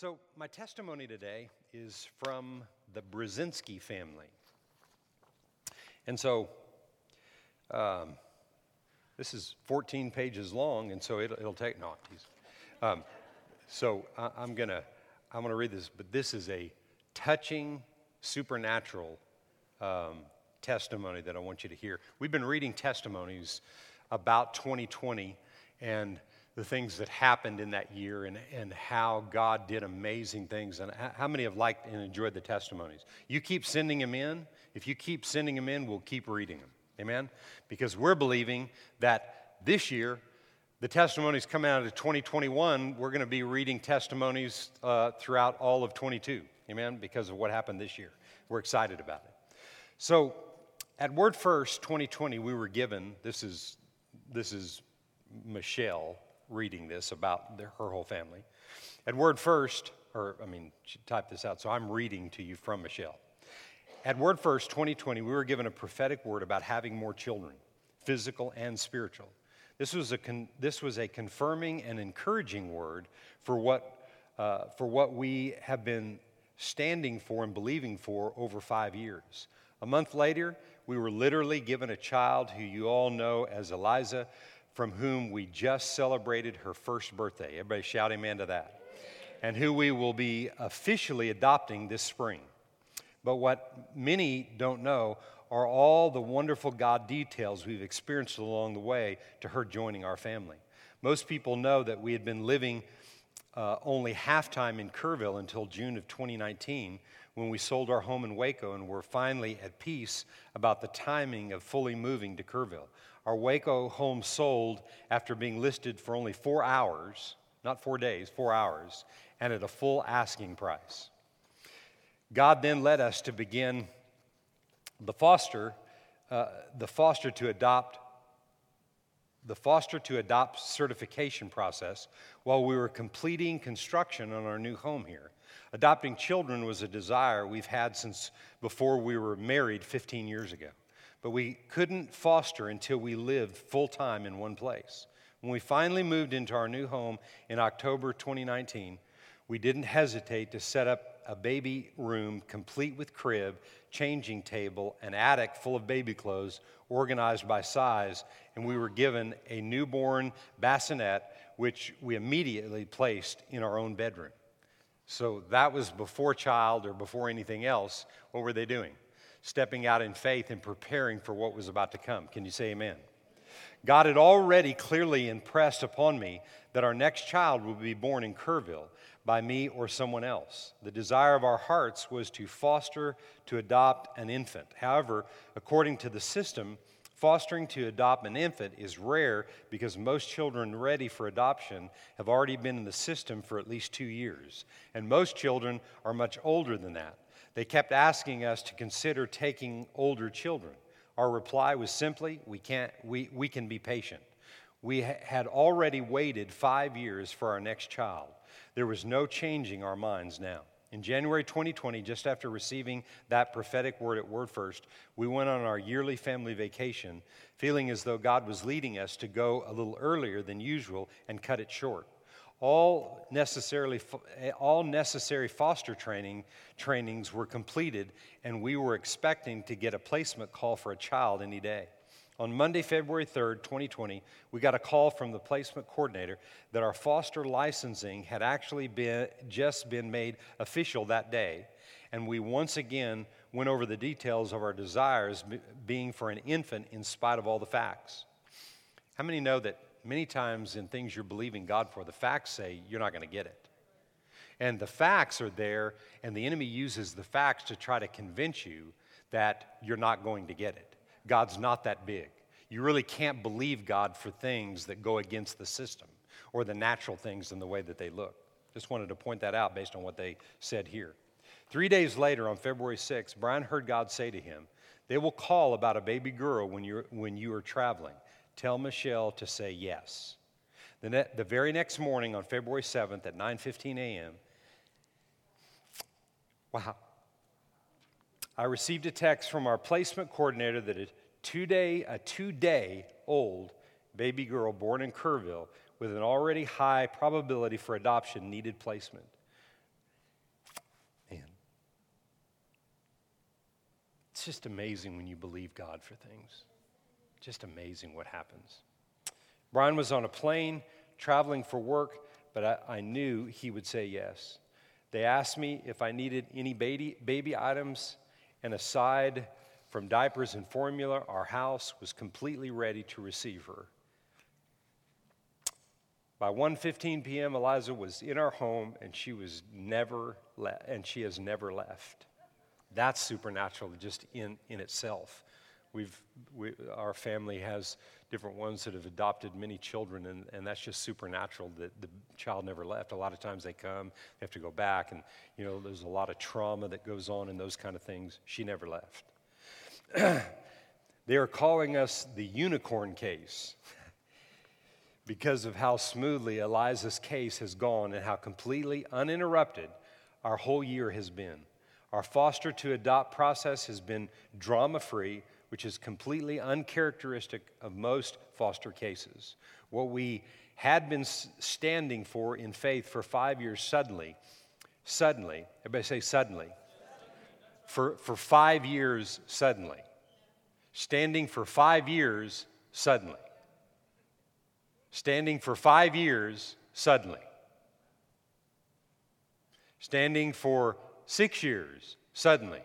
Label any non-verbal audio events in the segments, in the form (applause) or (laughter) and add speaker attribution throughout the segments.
Speaker 1: So, my testimony today is from the Brzezinski family. And so, um, this is 14 pages long, and so it'll, it'll take, no, um, so I, I'm going to I'm gonna read this, but this is a touching, supernatural um, testimony that I want you to hear. We've been reading testimonies about 2020 and the things that happened in that year and, and how God did amazing things. And how many have liked and enjoyed the testimonies? You keep sending them in. If you keep sending them in, we'll keep reading them. Amen? Because we're believing that this year, the testimonies coming out of 2021, we're going to be reading testimonies uh, throughout all of 22. Amen? Because of what happened this year. We're excited about it. So, at Word First 2020, we were given this is, this is Michelle reading this about their, her whole family. At Word First, or I mean, she typed this out, so I'm reading to you from Michelle. At Word First 2020, we were given a prophetic word about having more children, physical and spiritual. This was a, con- this was a confirming and encouraging word for what, uh, for what we have been standing for and believing for over five years. A month later, we were literally given a child who you all know as Eliza, from whom we just celebrated her first birthday. Everybody shout amen to that. And who we will be officially adopting this spring. But what many don't know are all the wonderful God details we've experienced along the way to her joining our family. Most people know that we had been living uh, only half time in Kerrville until June of 2019 when we sold our home in Waco and were finally at peace about the timing of fully moving to Kerrville. Our Waco home sold after being listed for only four hours, not four days, four hours, and at a full asking price. God then led us to begin the foster, uh, the foster to adopt the foster to adopt certification process while we were completing construction on our new home here. Adopting children was a desire we've had since before we were married 15 years ago but we couldn't foster until we lived full time in one place. When we finally moved into our new home in October 2019, we didn't hesitate to set up a baby room complete with crib, changing table, an attic full of baby clothes organized by size, and we were given a newborn bassinet, which we immediately placed in our own bedroom. So that was before child or before anything else. What were they doing? Stepping out in faith and preparing for what was about to come. Can you say amen? God had already clearly impressed upon me that our next child would be born in Kerrville by me or someone else. The desire of our hearts was to foster, to adopt an infant. However, according to the system, fostering to adopt an infant is rare because most children ready for adoption have already been in the system for at least two years, and most children are much older than that. They kept asking us to consider taking older children. Our reply was simply, we, can't, we, we can be patient. We ha- had already waited five years for our next child. There was no changing our minds now. In January 2020, just after receiving that prophetic word at Word First, we went on our yearly family vacation, feeling as though God was leading us to go a little earlier than usual and cut it short all necessarily eh, all necessary foster training trainings were completed and we were expecting to get a placement call for a child any day. On monday february 3rd 2020 we got a call from the placement coordinator that our foster licensing had actually been just been made official that day and we once again went over the details of our desires being for an infant in spite of all the facts. How many know that many times in things you're believing God for, the facts say you're not going to get it. And the facts are there, and the enemy uses the facts to try to convince you that you're not going to get it. God's not that big. You really can't believe God for things that go against the system or the natural things in the way that they look. Just wanted to point that out based on what they said here. Three days later, on February 6th, Brian heard God say to him, They will call about a baby girl when, you're, when you are traveling. Tell Michelle to say yes. The, ne- the very next morning on February 7th at 9:15 a.m. Wow. I received a text from our placement coordinator that a two-day a two-day old baby girl born in Kerrville with an already high probability for adoption needed placement. Man. It's just amazing when you believe God for things. Just amazing what happens. Brian was on a plane traveling for work, but I, I knew he would say yes. They asked me if I needed any baby, baby items, and aside from diapers and formula, our house was completely ready to receive her. By 1:15 p.m., Eliza was in our home, and she was never le- and she has never left. That's supernatural, just in in itself. We've we, our family has different ones that have adopted many children, and, and that's just supernatural that the child never left. A lot of times they come, they have to go back, and you know there's a lot of trauma that goes on and those kind of things. She never left. (clears throat) they are calling us the unicorn case (laughs) because of how smoothly Eliza's case has gone and how completely uninterrupted our whole year has been. Our foster to adopt process has been drama free, which is completely uncharacteristic of most foster cases. What we had been standing for in faith for five years suddenly, suddenly, everybody say suddenly, for, for five years suddenly, standing for five years suddenly standing for five years suddenly, standing for six years suddenly,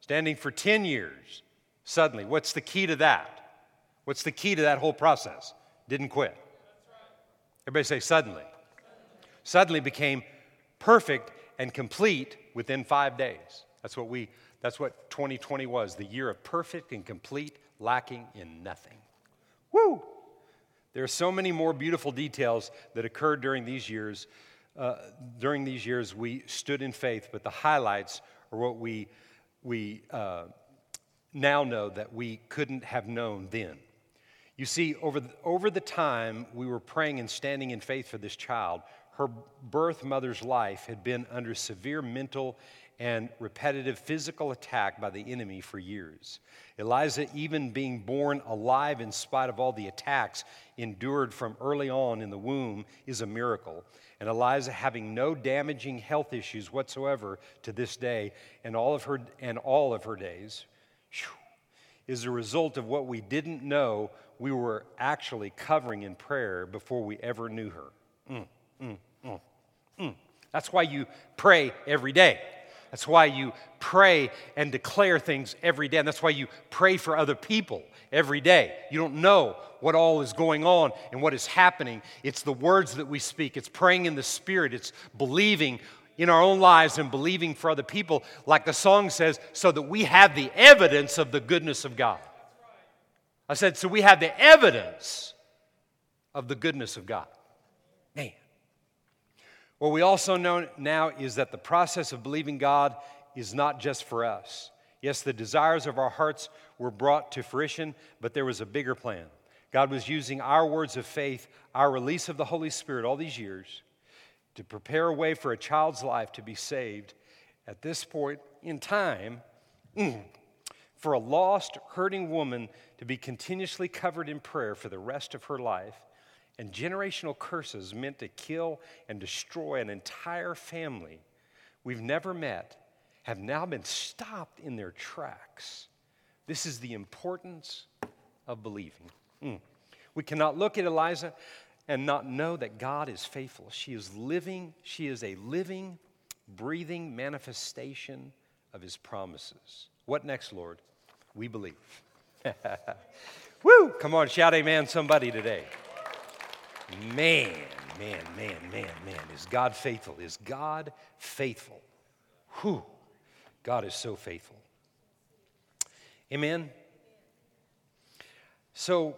Speaker 1: standing for 10 years suddenly. What's the key to that? What's the key to that whole process? Didn't quit. Everybody say suddenly. Suddenly became perfect and complete within five days. That's what we that's what 2020 was, the year of perfect and complete, lacking in nothing. Woo! There are so many more beautiful details that occurred during these years. Uh, during these years, we stood in faith, but the highlights are what we, we uh, now know that we couldn't have known then. You see, over the, over the time we were praying and standing in faith for this child, her birth mother's life had been under severe mental and repetitive physical attack by the enemy for years. Eliza, even being born alive in spite of all the attacks endured from early on in the womb, is a miracle. And Eliza, having no damaging health issues whatsoever to this day and all of her, and all of her days, is a result of what we didn't know we were actually covering in prayer before we ever knew her. Mm, mm, mm, mm. That's why you pray every day. That's why you pray and declare things every day. And that's why you pray for other people every day. You don't know what all is going on and what is happening. It's the words that we speak, it's praying in the Spirit, it's believing in our own lives and believing for other people, like the song says, so that we have the evidence of the goodness of God. I said, so we have the evidence of the goodness of God. Man. What we also know now is that the process of believing God is not just for us. Yes, the desires of our hearts were brought to fruition, but there was a bigger plan. God was using our words of faith, our release of the Holy Spirit all these years to prepare a way for a child's life to be saved at this point in time, mm, for a lost, hurting woman to be continuously covered in prayer for the rest of her life and generational curses meant to kill and destroy an entire family we've never met have now been stopped in their tracks. This is the importance of believing. Mm. We cannot look at Eliza and not know that God is faithful. She is living, she is a living, breathing manifestation of his promises. What next, Lord? We believe. (laughs) Woo! Come on, shout amen, somebody today. Man, man, man, man, man. Is God faithful? Is God faithful? Whew. God is so faithful. Amen. So,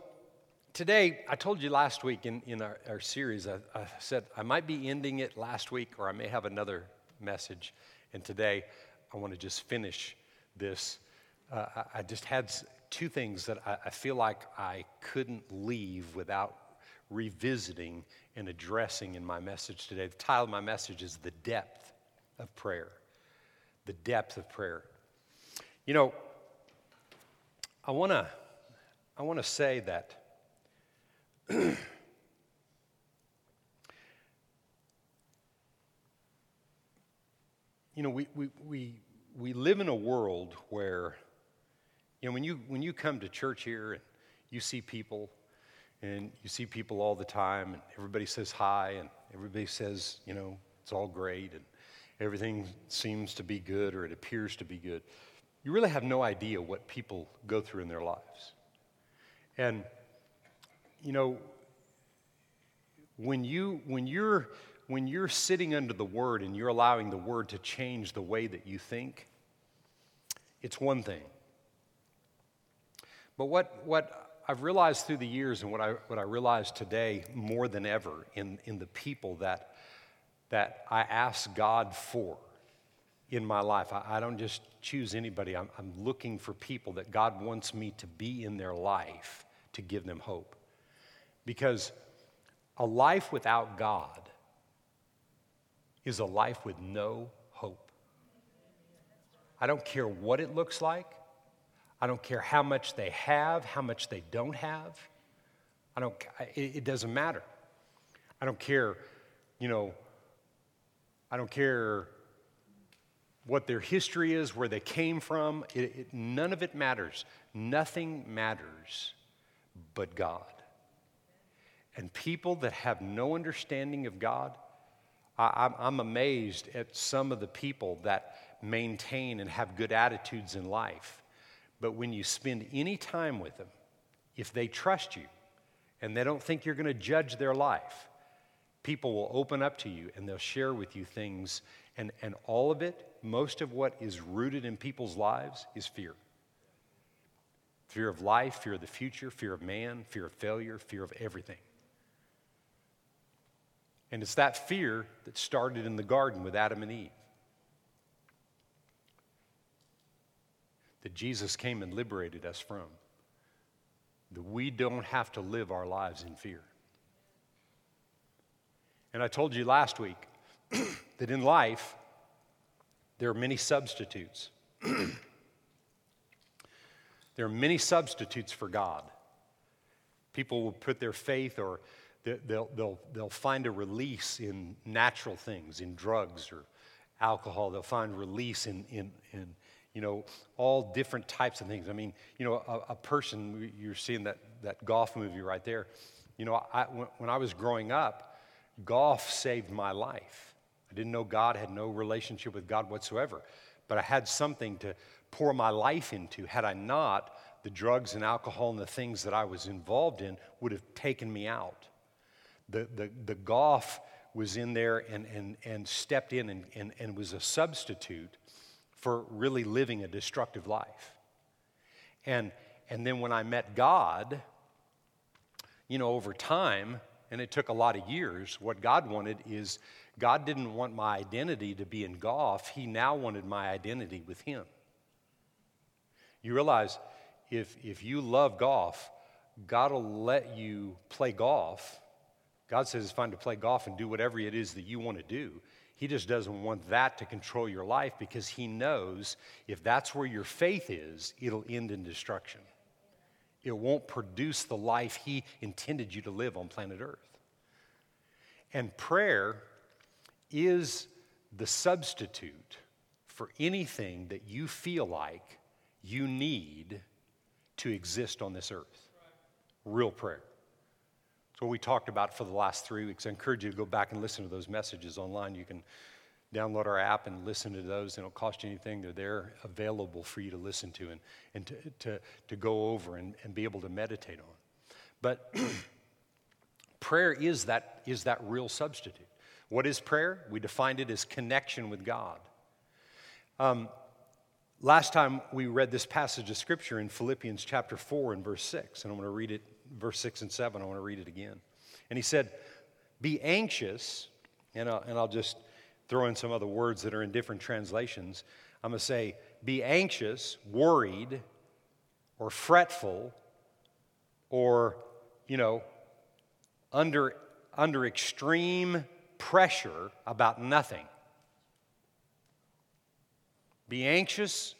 Speaker 1: today, I told you last week in, in our, our series, I, I said I might be ending it last week or I may have another message. And today, I want to just finish this. Uh, I, I, just had two things that I, I feel like I couldn't leave without revisiting and addressing in my message today. The title of my message is The Depth of Prayer. The Depth of Prayer. You know, I want to I want to say that (clears throat) you know, we, we, we, we live in a world where You know, when you, when you come to church here and you see people, and you see people all the time, and everybody says hi, and everybody says, you know, it's all great, and everything seems to be good, or it appears to be good. You really have no idea what people go through in their lives. And, you know, when, you, when, you're, when you're sitting under the Word and you're allowing the Word to change the way that you think, it's one thing. But what, what I've realized through the years and what I, what I realize today more than ever in, in the people that, that I ask God for in my life, I, I don't just choose anybody, I'm, I'm looking for people that God wants me to be in their life to give them hope. Because a life without God is a life with no hope. I don't care what it looks like. I don't care how much they have, how much they don't have. I don't, it, doesn't matter. I don't care, you know, I don't care what their history is, where they came from. It, it, none of it matters. Nothing matters but God. And people that have no understanding of God, I, I'm amazed at some of the people that maintain and have good attitudes in life but when you spend any time with them, if they trust you and they don't think you're going to judge their life, people will open up to you and they'll share with you things. And, and all of it, most of what is rooted in people's lives is fear fear of life, fear of the future, fear of man, fear of failure, fear of everything. And it's that fear that started in the garden with Adam and Eve. that Jesus came and liberated us from. That we don't have to live our lives in fear. And I told you last week (clears throat) that in life, there are many substitutes. (clears throat) there are many substitutes for God. People will put their faith or they'll, they'll, they'll find a release in natural things, in drugs or alcohol. They'll find release in, in, in, you know, all different types of things. I mean, you know, a, a person, you're seeing that, that golf movie right there. You know, I, when, when I was growing up, golf saved my life. I didn't know God, had no relationship with God whatsoever, but I had something to pour my life into. Had I not, the drugs and alcohol and the things that I was involved in would have taken me out. The, the, the golf was in there and, and, and stepped in and, and, and was a substitute for really living a destructive life. And, and then when I met God, you know, over time, and it took a lot of years, what God wanted is God didn't want my identity to be in golf. He now wanted my identity with Him. You realize if, if you love golf, God will let you play golf. God says it's fine to play golf and do whatever it is that you want to do. He just doesn't want that to control your life because he knows if that's where your faith is, it'll end in destruction. It won't produce the life he intended you to live on planet Earth. And prayer is the substitute for anything that you feel like you need to exist on this earth. Real prayer. It's what we talked about for the last three weeks. I encourage you to go back and listen to those messages online. You can download our app and listen to those. They don't cost you anything. They're there available for you to listen to and, and to, to, to go over and, and be able to meditate on. But (clears throat) prayer is that, is that real substitute. What is prayer? We defined it as connection with God. Um, last time we read this passage of Scripture in Philippians chapter 4 and verse 6, and I'm going to read it verse 6 and 7. I want to read it again. And he said, Be anxious, and I'll, and I'll just throw in some other words that are in different translations. I'm going to say, Be anxious, worried, or fretful, or, you know, under, under extreme pressure about nothing. Be anxious,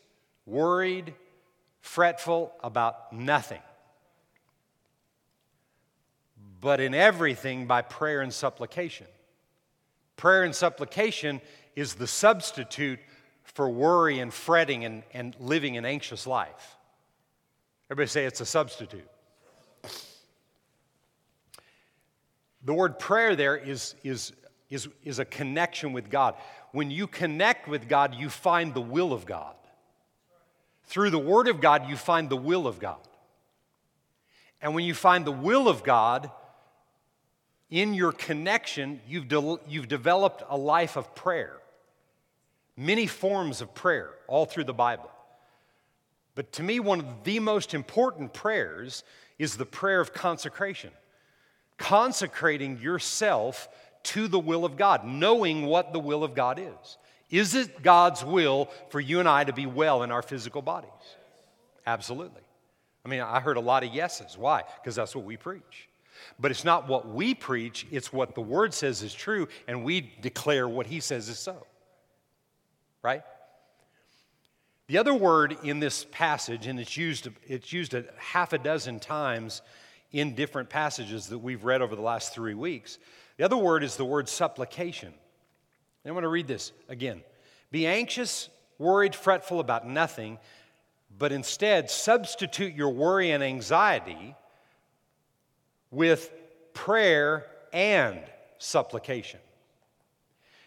Speaker 1: worried, fretful about nothing but in everything by prayer and supplication. Prayer and supplication is the substitute for worry and fretting and, and living an anxious life. Everybody say it's a substitute. The word prayer there is, is, is, is a connection with God. When you connect with God, you find the will of God. Through the Word of God, you find the will of God. And when you find the will of God, in your connection, you've, de- you've developed a life of prayer. Many forms of prayer, all through the Bible. But to me, one of the most important prayers is the prayer of consecration. Consecrating yourself to the will of God, knowing what the will of God is. Is it God's will for you and I to be well in our physical bodies? Absolutely. I mean, I heard a lot of yeses. Why? Because that's what we preach. But it's not what we preach, it's what the Word says is true, and we declare what He says is so. Right? The other word in this passage, and it's used, it's used a half a dozen times in different passages that we've read over the last three weeks. The other word is the word supplication. I want to read this again. Be anxious, worried, fretful about nothing, but instead substitute your worry and anxiety with prayer and supplication.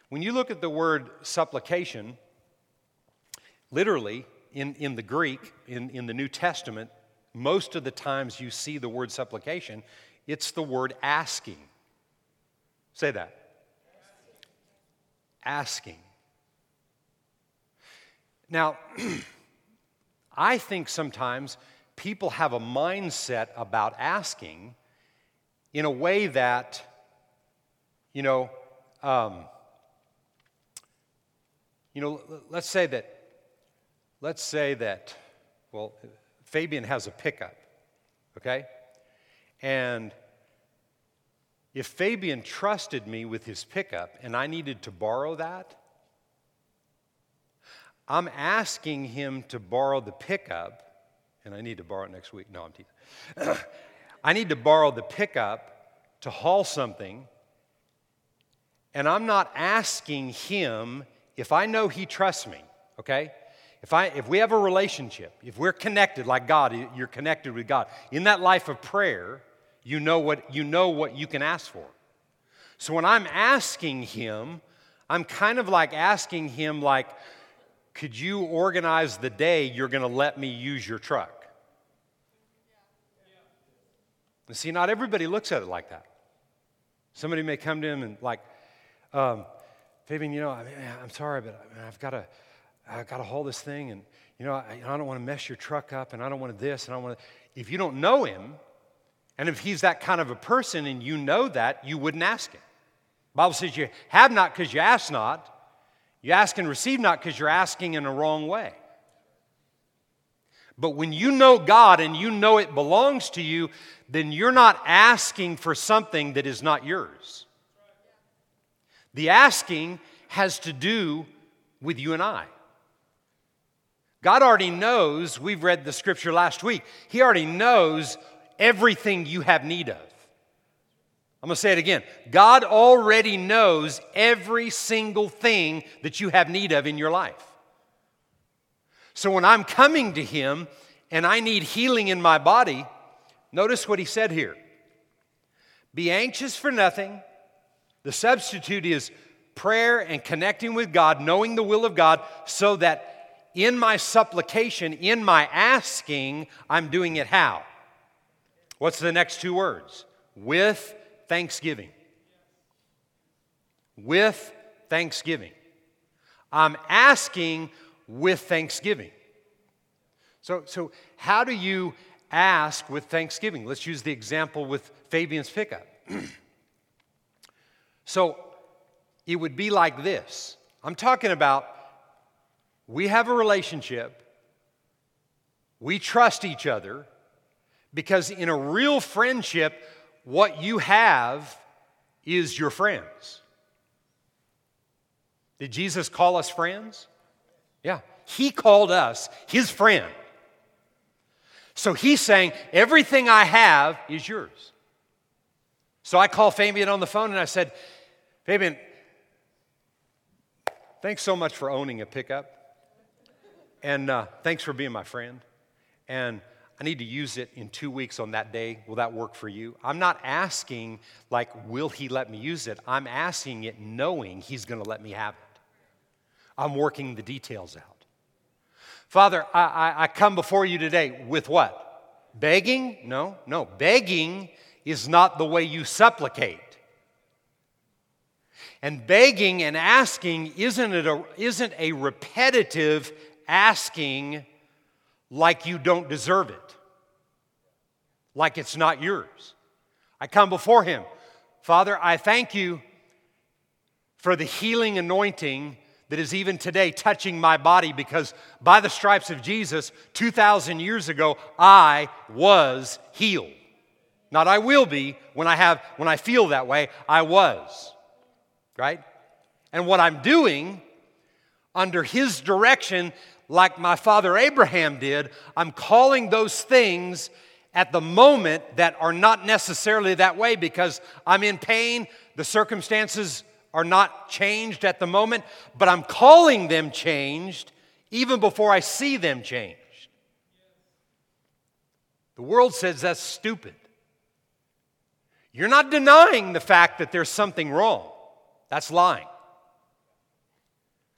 Speaker 1: When you look at the word supplication, literally in, in the Greek, in, in the New Testament, most of the times you see the word supplication, it's the word asking. Say that. Asking. Now, (clears throat) I think sometimes people have a mindset about asking in a way that, you know, um, you know, let's say that, let's say that, well, Fabian has a pickup, okay? And if Fabian trusted me with his pickup and I needed to borrow that, I'm asking him to borrow the pickup, and I need to borrow it next week. No, I'm teasing. (clears throat) I need to borrow the pickup to haul something, and I'm not asking him if I know he trusts me, okay? If, I, if we have a relationship, if we're connected like God, you're connected with God, in that life of prayer, you know what you, know what you can ask for. So when I'm asking him, I'm kind of like asking him, like, could you organize the day you're going to let me use your truck? And see, not everybody looks at it like that. Somebody may come to him and like, um, Fabian, you know, I am sorry, but I've got to, I've got to haul this thing, and you know, I, I don't want to mess your truck up, and I don't want to this, and I want to. If you don't know him, and if he's that kind of a person, and you know that, you wouldn't ask him. Bible says you have not because you ask not. You ask and receive not because you're asking in a wrong way. But when you know God and you know it belongs to you, then you're not asking for something that is not yours. The asking has to do with you and I. God already knows, we've read the scripture last week, He already knows everything you have need of. I'm going to say it again. God already knows every single thing that you have need of in your life. So when I'm coming to Him and I need healing in my body, notice what He said here Be anxious for nothing. The substitute is prayer and connecting with God, knowing the will of God, so that in my supplication, in my asking, I'm doing it how? What's the next two words? With thanksgiving. With thanksgiving. I'm asking with thanksgiving. So, so how do you ask with thanksgiving? Let's use the example with Fabian's pickup. (clears throat) so it would be like this I'm talking about we have a relationship, we trust each other, because in a real friendship, what you have is your friends. Did Jesus call us friends? Yeah. He called us his friend. So he's saying, everything I have is yours. So I called Fabian on the phone and I said, Fabian, thanks so much for owning a pickup. And uh, thanks for being my friend. And I need to use it in two weeks on that day. Will that work for you? I'm not asking, like, will he let me use it? I'm asking it knowing he's going to let me have it. I'm working the details out. Father, I, I, I come before you today with what? Begging? No, no. Begging is not the way you supplicate. And begging and asking isn't, it a, isn't a repetitive asking like you don't deserve it, like it's not yours. I come before Him. Father, I thank you for the healing anointing that is even today touching my body because by the stripes of Jesus, 2,000 years ago, I was healed. Not I will be when I have when I feel that way, I was. Right? And what I'm doing under his direction like my father Abraham did, I'm calling those things at the moment that are not necessarily that way because I'm in pain, the circumstances are not changed at the moment, but I'm calling them changed even before I see them changed. The world says that's stupid. You're not denying the fact that there's something wrong. That's lying.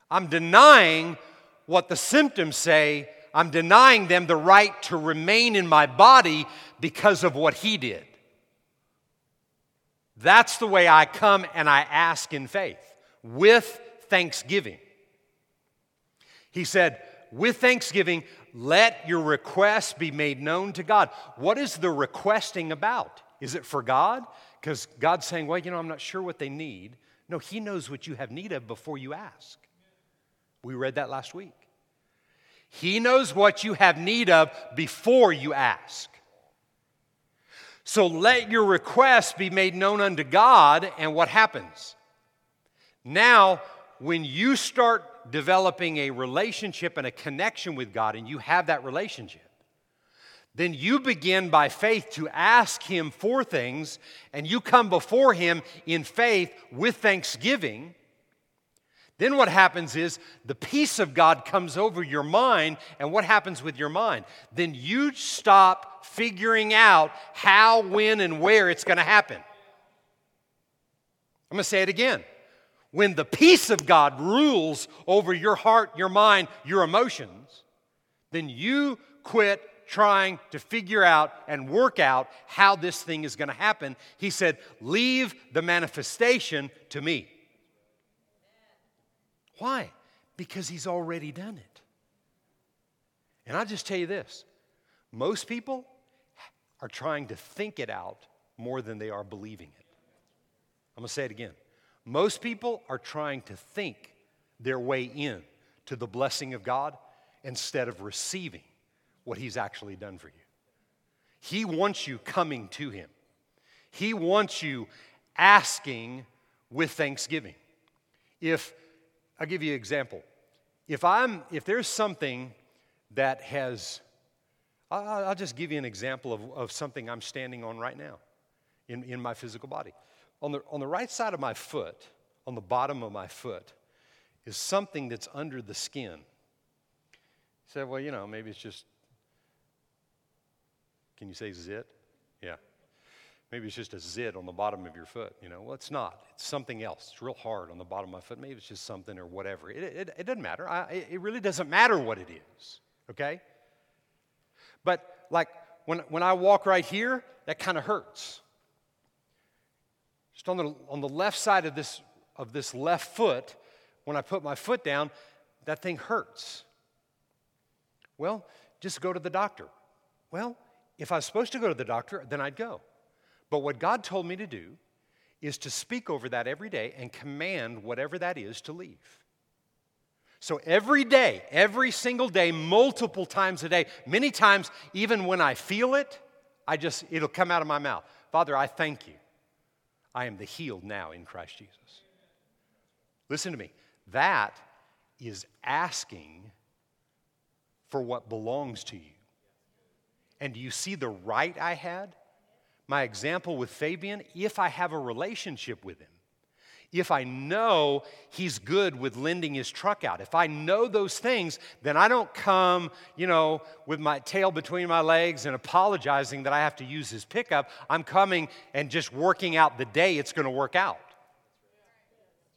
Speaker 1: I'm denying what the symptoms say. I'm denying them the right to remain in my body because of what he did. That's the way I come and I ask in faith with thanksgiving. He said, with thanksgiving, let your requests be made known to God. What is the requesting about? Is it for God? Because God's saying, well, you know, I'm not sure what they need. No, He knows what you have need of before you ask. We read that last week. He knows what you have need of before you ask. So let your requests be made known unto God, and what happens? Now, when you start developing a relationship and a connection with God, and you have that relationship, then you begin by faith to ask Him for things, and you come before Him in faith with thanksgiving. Then what happens is the peace of God comes over your mind, and what happens with your mind? Then you stop figuring out how, when, and where it's going to happen. I'm going to say it again. When the peace of God rules over your heart, your mind, your emotions, then you quit trying to figure out and work out how this thing is going to happen. He said, Leave the manifestation to me. Why? Because He's already done it. And I'll just tell you this most people are trying to think it out more than they are believing it. I'm going to say it again. Most people are trying to think their way in to the blessing of God instead of receiving what He's actually done for you. He wants you coming to Him, He wants you asking with thanksgiving. If, I'll give you an example. If, I'm, if there's something that has I'll just give you an example of, of something I'm standing on right now in, in my physical body. On the, on the right side of my foot, on the bottom of my foot, is something that's under the skin. You say, well, you know, maybe it's just, can you say zit? Yeah. Maybe it's just a zit on the bottom of your foot. You know, well, it's not. It's something else. It's real hard on the bottom of my foot. Maybe it's just something or whatever. It, it, it doesn't matter. I, it really doesn't matter what it is, okay? But like when, when I walk right here, that kind of hurts. Just on the, on the left side of this, of this left foot, when I put my foot down, that thing hurts. Well, just go to the doctor. Well, if I was supposed to go to the doctor, then I'd go. But what God told me to do is to speak over that every day and command whatever that is to leave. So every day, every single day, multiple times a day, many times, even when I feel it, I just, it'll come out of my mouth. Father, I thank you. I am the healed now in Christ Jesus. Listen to me. That is asking for what belongs to you. And do you see the right I had? My example with Fabian, if I have a relationship with him, if I know he's good with lending his truck out, if I know those things, then I don't come, you know, with my tail between my legs and apologizing that I have to use his pickup. I'm coming and just working out the day it's going to work out.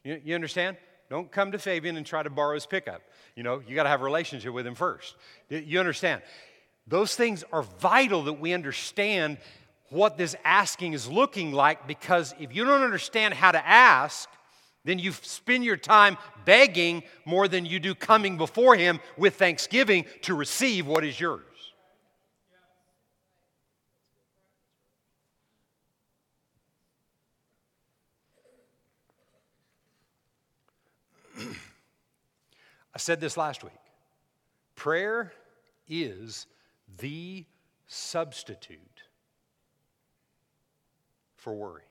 Speaker 1: You, you understand? Don't come to Fabian and try to borrow his pickup. You know, you got to have a relationship with him first. You understand? Those things are vital that we understand what this asking is looking like because if you don't understand how to ask, then you spend your time begging more than you do coming before Him with thanksgiving to receive what is yours. (clears throat) I said this last week. Prayer is the substitute for worry.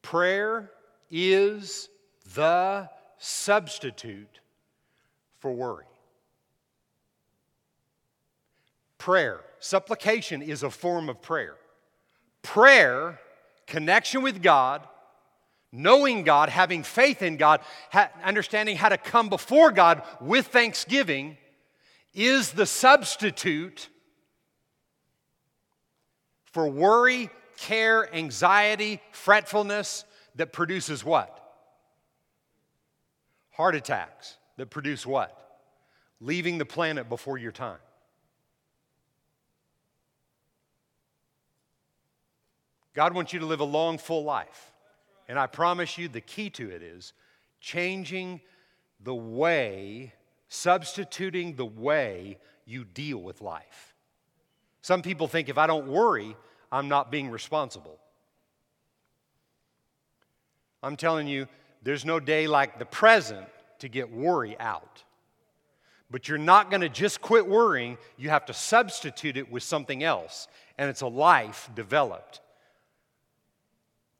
Speaker 1: Prayer is the substitute for worry. Prayer, supplication is a form of prayer. Prayer, connection with God, knowing God, having faith in God, ha- understanding how to come before God with thanksgiving, is the substitute for worry, care, anxiety, fretfulness that produces what? Heart attacks that produce what? Leaving the planet before your time. God wants you to live a long, full life. And I promise you, the key to it is changing the way, substituting the way you deal with life. Some people think if I don't worry, I'm not being responsible. I'm telling you, there's no day like the present to get worry out. But you're not going to just quit worrying, you have to substitute it with something else. And it's a life developed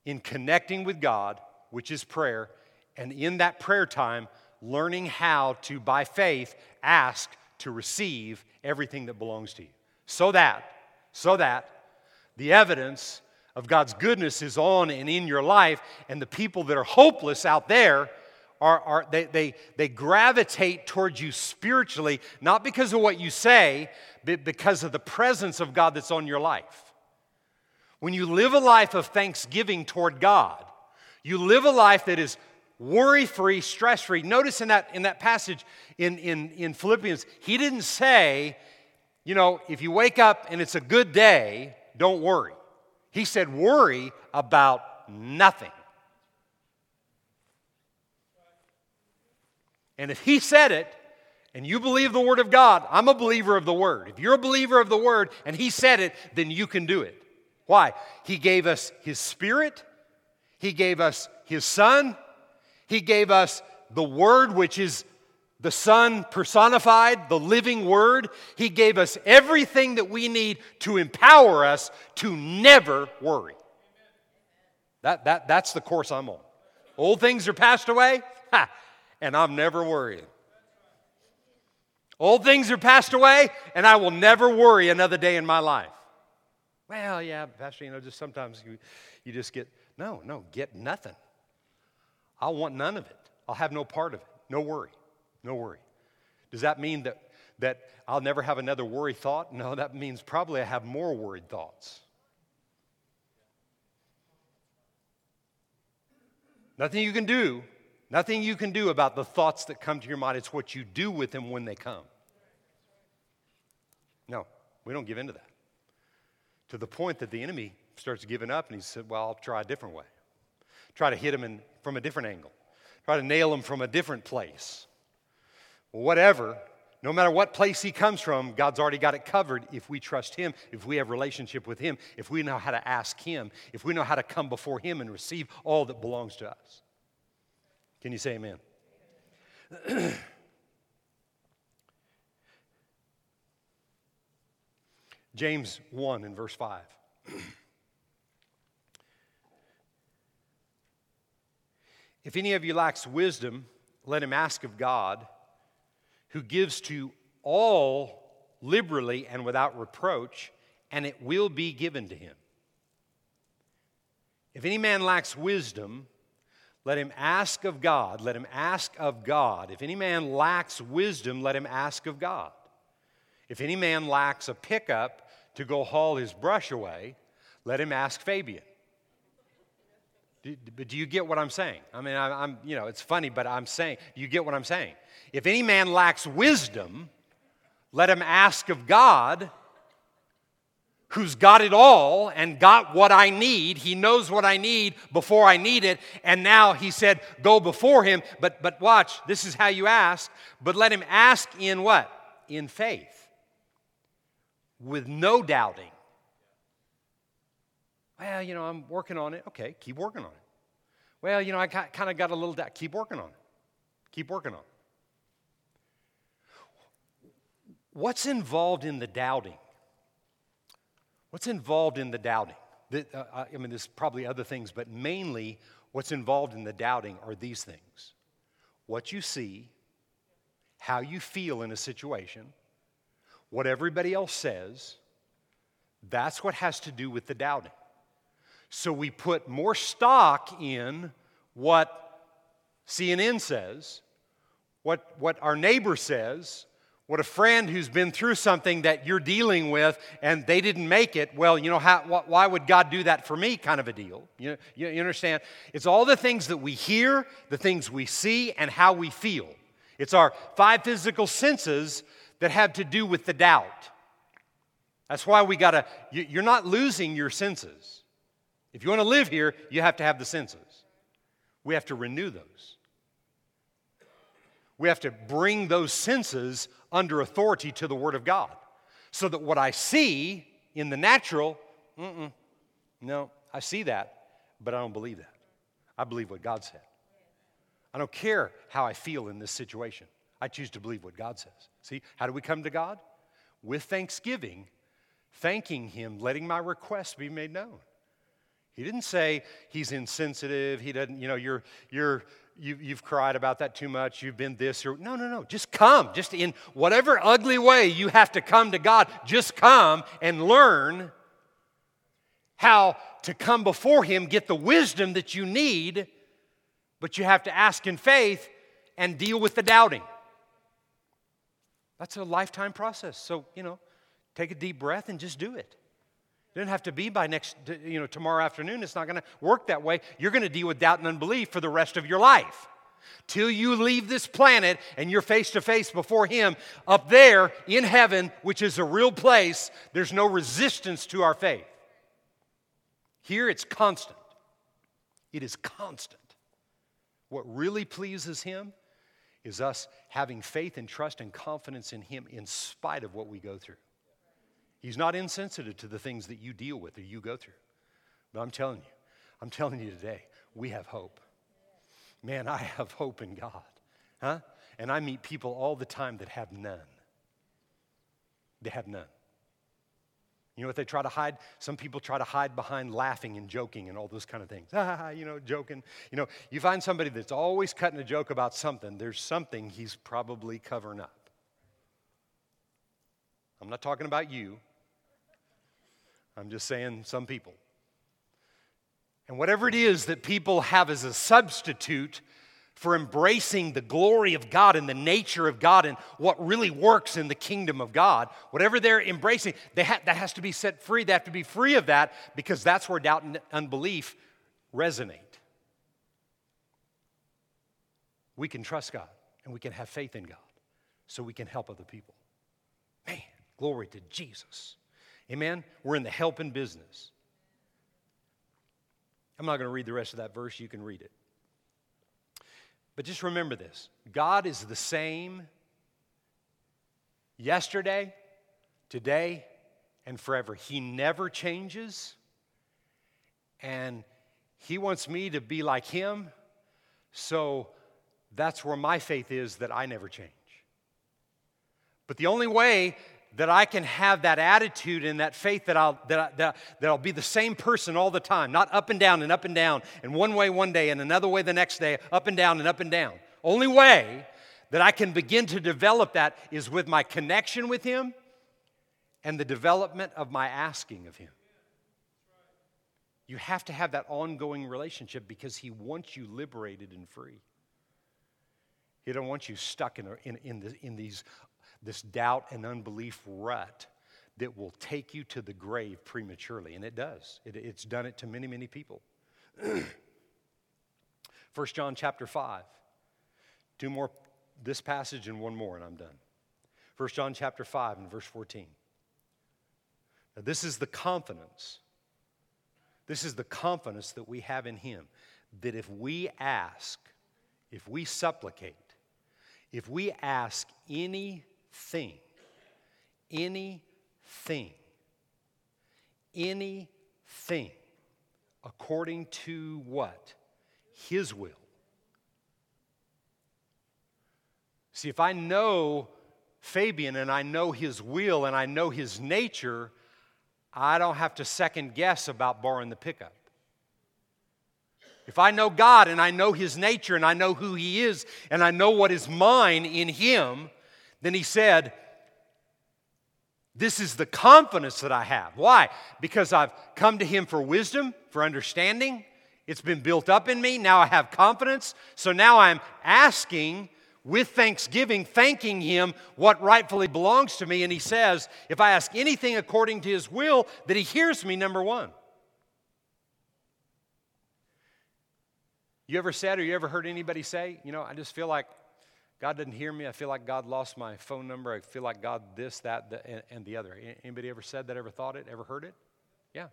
Speaker 1: in connecting with God, which is prayer, and in that prayer time, learning how to, by faith, ask to receive everything that belongs to you. So that, so that the evidence of God's goodness is on and in your life, and the people that are hopeless out there are, are they, they, they gravitate towards you spiritually, not because of what you say, but because of the presence of God that's on your life. When you live a life of thanksgiving toward God, you live a life that is worry free, stress free. Notice in that, in that passage in, in, in Philippians, he didn't say, you know, if you wake up and it's a good day, don't worry. He said, worry about nothing. And if he said it, and you believe the Word of God, I'm a believer of the Word. If you're a believer of the Word and He said it, then you can do it. Why? He gave us His Spirit, He gave us His Son, He gave us the Word, which is the Son personified, the living Word. He gave us everything that we need to empower us to never worry. That, that, that's the course I'm on. Old things are passed away, ha, and I'm never worrying. Old things are passed away, and I will never worry another day in my life. Well, yeah, Pastor, you know, just sometimes you, you just get, no, no, get nothing. I'll want none of it. I'll have no part of it. No worry. No worry. Does that mean that, that I'll never have another worry thought? No, (laughs) that means probably I have more worried thoughts. Nothing you can do, nothing you can do about the thoughts that come to your mind. It's what you do with them when they come. No, we don't give in to that to the point that the enemy starts giving up and he said, Well, I'll try a different way. Try to hit him in, from a different angle, try to nail him from a different place. Whatever, no matter what place he comes from, God's already got it covered if we trust him, if we have relationship with him, if we know how to ask him, if we know how to come before him and receive all that belongs to us. Can you say amen? (clears throat) James 1 in verse 5. (clears throat) if any of you lacks wisdom, let him ask of God, who gives to all liberally and without reproach, and it will be given to him. If any man lacks wisdom, let him ask of God. Let him ask of God. If any man lacks wisdom, let him ask of God. If any man lacks a pickup to go haul his brush away, let him ask Fabian. but do you get what I'm saying? I mean, I, am you know, it's funny, but I'm saying, you get what I'm saying? If any man lacks wisdom, let him ask of God who's got it all and got what I need. He knows what I need before I need it. And now he said, Go before him. But, but watch, this is how you ask. But let him ask in what? In faith, with no doubting. Well, you know, I'm working on it. Okay, keep working on it. Well, you know, I kind of got a little doubt. Keep working on it. Keep working on it. What's involved in the doubting? What's involved in the doubting? The, uh, I mean, there's probably other things, but mainly what's involved in the doubting are these things what you see, how you feel in a situation, what everybody else says. That's what has to do with the doubting. So we put more stock in what CNN says, what, what our neighbor says, what a friend who's been through something that you're dealing with and they didn't make it, well, you know, how, why would God do that for me kind of a deal? You, you, understand? It's all the things that we hear, the things we see, and how we feel. It's our five physical senses that have to do with the doubt. That's why we got to, you're not losing your senses. If you want to live here, you have to have the senses. We have to renew those. We have to bring those senses under authority to the Word of God. So that what I see in the natural, no, I see that, but I don't believe that. I believe what God said. I don't care how I feel in this situation. I choose to believe what God says. See, how do we come to God? With thanksgiving, thanking Him, letting my request be made known. He didn't say he's insensitive. He doesn't, you know, you're, you're, you, you've cried about that too much, you've been this or no, no, no. Just come. Just in whatever ugly way you have to come to God, just come and learn how to come before Him, get the wisdom that you need, but you have to ask in faith and deal with the doubting. That's a lifetime process. So, you know, take a deep breath and just do it. It doesn't have to be by next, you know, tomorrow afternoon. It's not going to work that way. You're going to deal with doubt and unbelief for the rest of your life. Till you leave this planet and you're face to face before Him up there in heaven, which is a real place, there's no resistance to our faith. Here it's constant. It is constant. What really pleases Him is us having faith and trust and confidence in Him in spite of what we go through. He's not insensitive to the things that you deal with or you go through. But I'm telling you, I'm telling you today, we have hope. Man, I have hope in God. Huh? And I meet people all the time that have none. They have none. You know what they try to hide? Some people try to hide behind laughing and joking and all those kind of things. Ah, (laughs) you know, joking. You know, you find somebody that's always cutting a joke about something, there's something he's probably covering up. I'm not talking about you. I'm just saying some people. And whatever it is that people have as a substitute for embracing the glory of God and the nature of God and what really works in the kingdom of God, whatever they're embracing, they ha- that has to be set free. They have to be free of that because that's where doubt and unbelief resonate. We can trust God and we can have faith in God so we can help other people. Man, glory to Jesus. Amen? We're in the helping business. I'm not going to read the rest of that verse, you can read it. But just remember this God is the same yesterday, today, and forever. He never changes. And He wants me to be like Him. So that's where my faith is that I never change. But the only way that I can have that attitude and that faith that I'll, that, that, that I'll be the same person all the time, not up and down and up and down, and one way one day and another way the next day, up and down and up and down. Only way that I can begin to develop that is with my connection with Him and the development of my asking of Him. You have to have that ongoing relationship because He wants you liberated and free. He don't want you stuck in, a, in, in, the, in these, this doubt and unbelief rut that will take you to the grave prematurely. And it does. It, it's done it to many, many people. (clears throat) 1 John chapter 5. Two more, this passage and one more, and I'm done. 1 John chapter 5 and verse 14. Now, this is the confidence. This is the confidence that we have in Him that if we ask, if we supplicate, if we ask anything, anything, anything, according to what? His will. See, if I know Fabian and I know his will and I know his nature, I don't have to second guess about borrowing the pickup. If I know God and I know His nature and I know who He is and I know what is mine in Him, then He said, This is the confidence that I have. Why? Because I've come to Him for wisdom, for understanding. It's been built up in me. Now I have confidence. So now I'm asking with thanksgiving, thanking Him what rightfully belongs to me. And He says, If I ask anything according to His will, that He hears me, number one. You ever said or you ever heard anybody say, you know, I just feel like God didn't hear me. I feel like God lost my phone number. I feel like God this, that, the, and, and the other. Anybody ever said that, ever thought it, ever heard it? Yeah.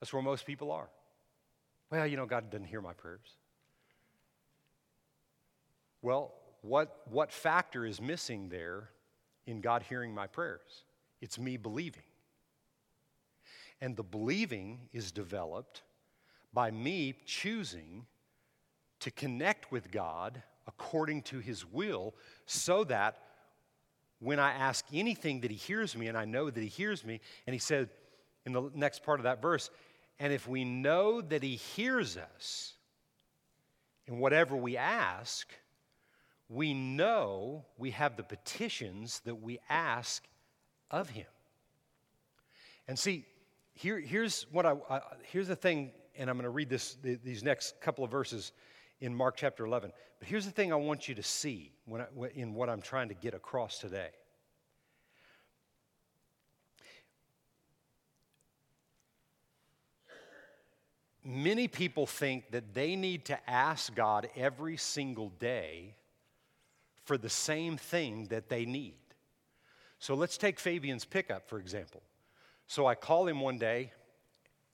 Speaker 1: That's where most people are. Well, you know, God didn't hear my prayers. Well, what, what factor is missing there in God hearing my prayers? It's me believing. And the believing is developed by me choosing to connect with God according to His will so that when I ask anything that He hears me, and I know that He hears me, and He said in the next part of that verse, and if we know that He hears us in whatever we ask, we know we have the petitions that we ask of Him. And see, here, here's what I, I here's the thing, and I'm going to read this these next couple of verses in Mark chapter 11. But here's the thing I want you to see when I, in what I'm trying to get across today. Many people think that they need to ask God every single day for the same thing that they need. So let's take Fabian's pickup, for example. So I call him one day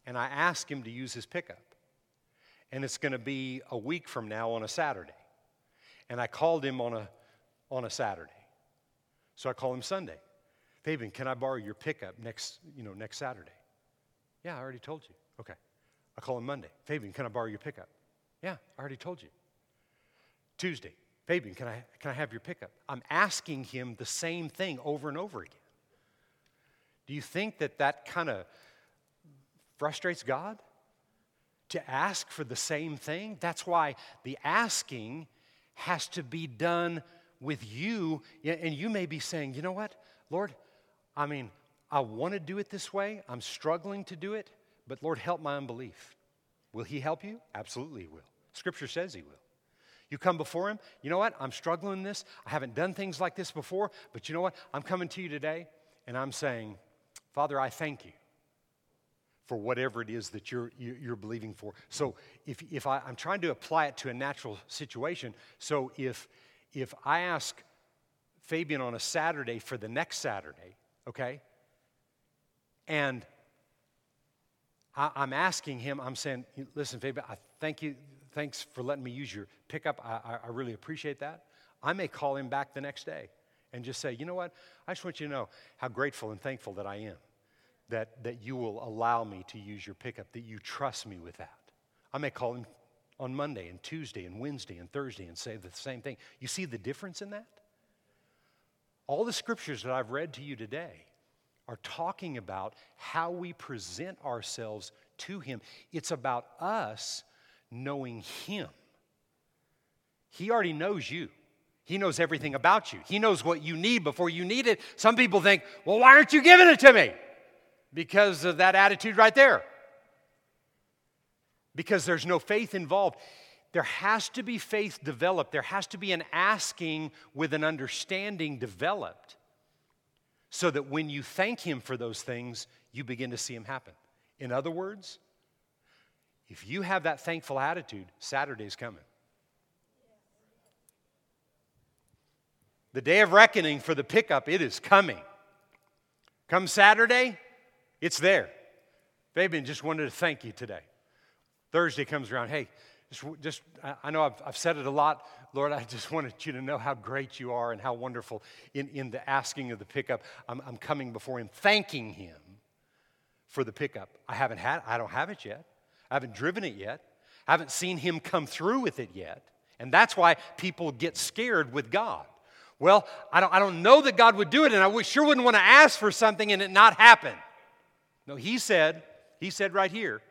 Speaker 1: and I ask him to use his pickup and it's going to be a week from now on a Saturday. And I called him on a, on a Saturday. So I call him Sunday. Fabian, can I borrow your pickup next, you know, next Saturday? Yeah, I already told you. Okay. I call him Monday. Fabian, can I borrow your pickup? Yeah, I already told you. Tuesday. Fabian, can I, can I have your pickup? I'm asking him the same thing over and over again. Do you think that that kind of frustrates God? To ask for the same thing. That's why the asking has to be done with you. And you may be saying, you know what, Lord, I mean, I want to do it this way. I'm struggling to do it, but Lord, help my unbelief. Will He help you? Absolutely, He will. Scripture says He will. You come before Him, you know what? I'm struggling in this. I haven't done things like this before, but you know what? I'm coming to you today and I'm saying, Father, I thank you for whatever it is that you're, you're believing for. So if, if I, I'm trying to apply it to a natural situation, so if, if I ask Fabian on a Saturday for the next Saturday, okay, and I, am asking him, I'm saying, listen, Fabian, I thank you, thanks for letting me use your pickup. I, I really appreciate that. I may call him back the next day and just say, you know what? I just want you to know how grateful and thankful that I am that, that you will allow me to use your pickup, that you trust me with that. I may call him on Monday and Tuesday and Wednesday and Thursday and say the same thing. You see the difference in that? All the scriptures that I've read to you today are talking about how we present ourselves to Him. It's about us knowing Him. He already knows you. He knows everything about you. He knows what you need before you need it. Some people think, well, why aren't you giving it to me? Because of that attitude right there. because there's no faith involved. There has to be faith developed, there has to be an asking with an understanding developed so that when you thank Him for those things, you begin to see Him happen. In other words, if you have that thankful attitude, Saturday's coming. The day of reckoning for the pickup, it is coming. Come Saturday, it's there. Fabian just wanted to thank you today. Thursday comes around, hey, just, just I know I've, I've said it a lot. Lord, I just (laughs) wanted you to know how great you are and how wonderful in, in the asking of the pickup. I'm, I'm coming before Him, thanking Him for the pickup. I haven't had, I don't have it yet. I haven't driven it yet. I haven't seen Him come through with it yet. And that's why people get scared with God. Well, I don't, I don't know that God would do it, and I sure wouldn't want to ask for something and it not happen. No, He said, He said right here,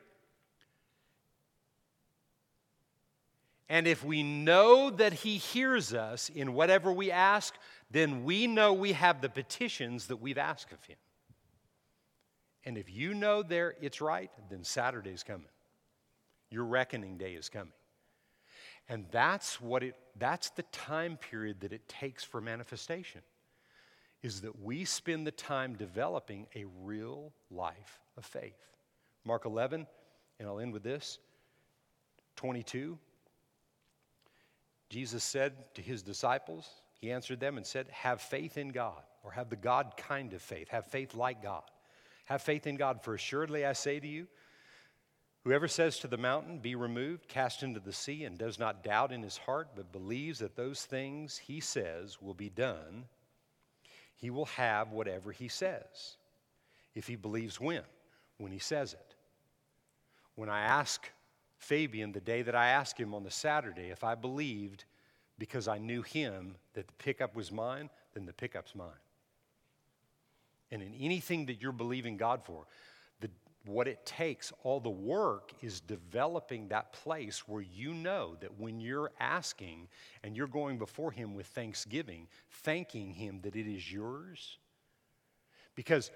Speaker 1: And if we know that He hears us in whatever we ask, then we know we have the petitions that we've asked of Him. And if you know there it's right, then Saturday's coming. Your reckoning day is coming. And that's what it that's the time period that it takes for manifestation. Is that we spend the time developing a real life of faith. Mark 11, and I'll end with this 22. Jesus said to his disciples, He answered them and said, Have faith in God, or have the God kind of faith. Have faith like God. Have faith in God, for assuredly I say to you, Whoever says to the mountain, Be removed, cast into the sea, and does not doubt in his heart, but believes that those things he says will be done, he will have whatever he says. If he believes when? When he says it. When I ask Fabian the day that I asked him on the Saturday if I believed because I knew him that the pickup was mine, then the pickup's mine. And in anything that you're believing God for, what it takes, all the work is developing that place where you know that when you're asking and you're going before Him with thanksgiving, thanking Him that it is yours. Because,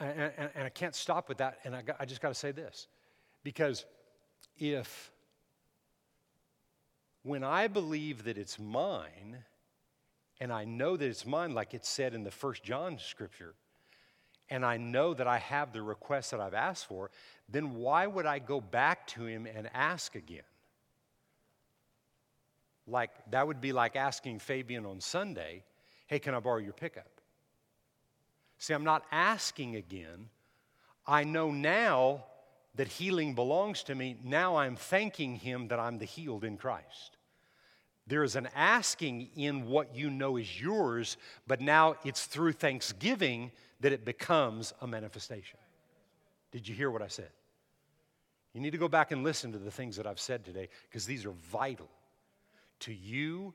Speaker 1: and, I can't stop with that, and I, I just got to say this because if, when I believe that it's mine, and I know that it's mine, like it said in the first John scripture, and I know that I have the request that I've asked for, then why would I go back to him and ask again? Like, that would be like asking Fabian on Sunday, hey, can I borrow your pickup? See, I'm not asking again. I know now that healing belongs to me, now I'm thanking Him that I'm the healed in Christ. There is an asking in what you know is yours, but now it's through thanksgiving that it becomes a manifestation. Did you hear what I said? You need to go back and listen to the things that I've said today because these are vital to you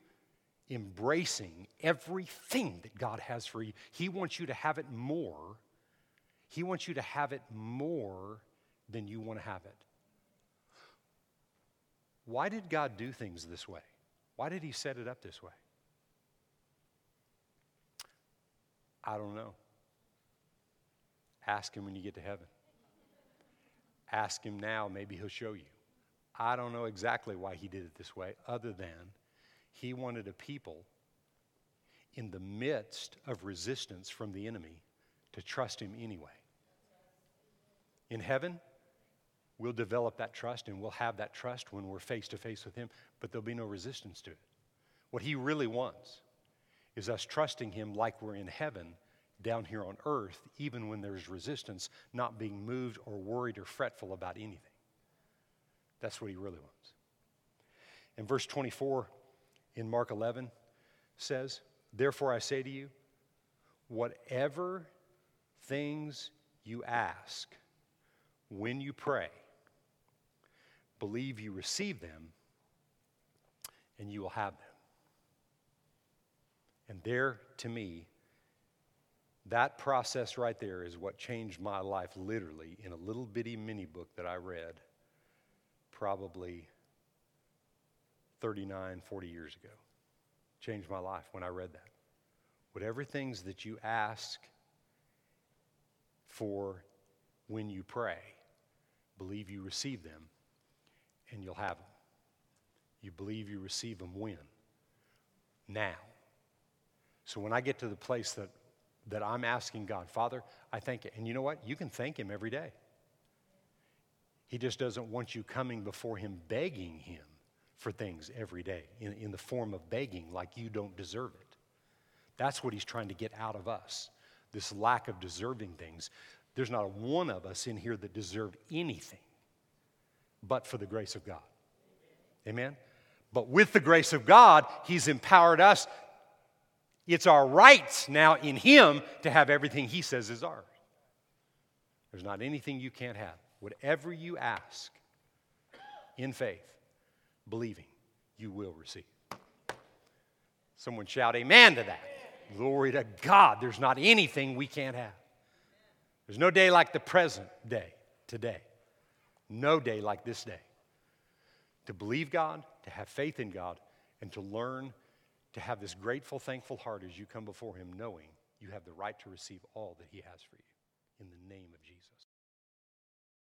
Speaker 1: embracing everything that God has for you. He wants you to have it more. He wants you to have it more than you want to have it. Why did God do things this way? Why did He set it up this way? I don't know. Ask Him when you get to heaven. Ask Him now, maybe He'll show you. I don't know exactly why He did it this way, other than He wanted a people in the midst of resistance from the enemy to trust Him anyway. In heaven, we'll develop that trust and we'll have that trust when we're face to face with Him, but there'll be no resistance to it. What He really wants is us trusting Him like we're in heaven down here on earth, even when there's resistance, not being moved or worried or fretful about anything. That's what He really wants. And verse 24 in Mark 11 says, Therefore I say to you, whatever things you ask when you pray, Believe you receive them, and you will have them. And there, to me, that process right there is what changed my life literally in a little bitty mini book that I read probably 39, 40 years ago. Changed my life when I read that. Whatever things that you ask for when you pray, believe you receive them, and you'll have them. You believe you receive them when? Now. So when I get to the place that, that I'm asking God, Father, I thank you. And you know what? You can thank Him every day. He just doesn't want you coming before Him begging Him for things every day in, in the form of begging like you don't deserve it. That's what He's trying to get out of us this lack of deserving things. There's not a one of us in here that deserve anything but for the grace of God. Amen? But with the grace of God, He's empowered us. It's our rights now in Him to have everything He says is ours. There's not anything you can't have. Whatever you ask in faith, believing, you will receive. Someone shout amen to that. Glory to God. There's not anything we can't have. There's no day like the present day, today. No day like this day. To believe God, to have faith in God, and to learn to have this grateful, thankful heart as you come before Him, knowing you have the right to receive all that He has for you in the name of Jesus.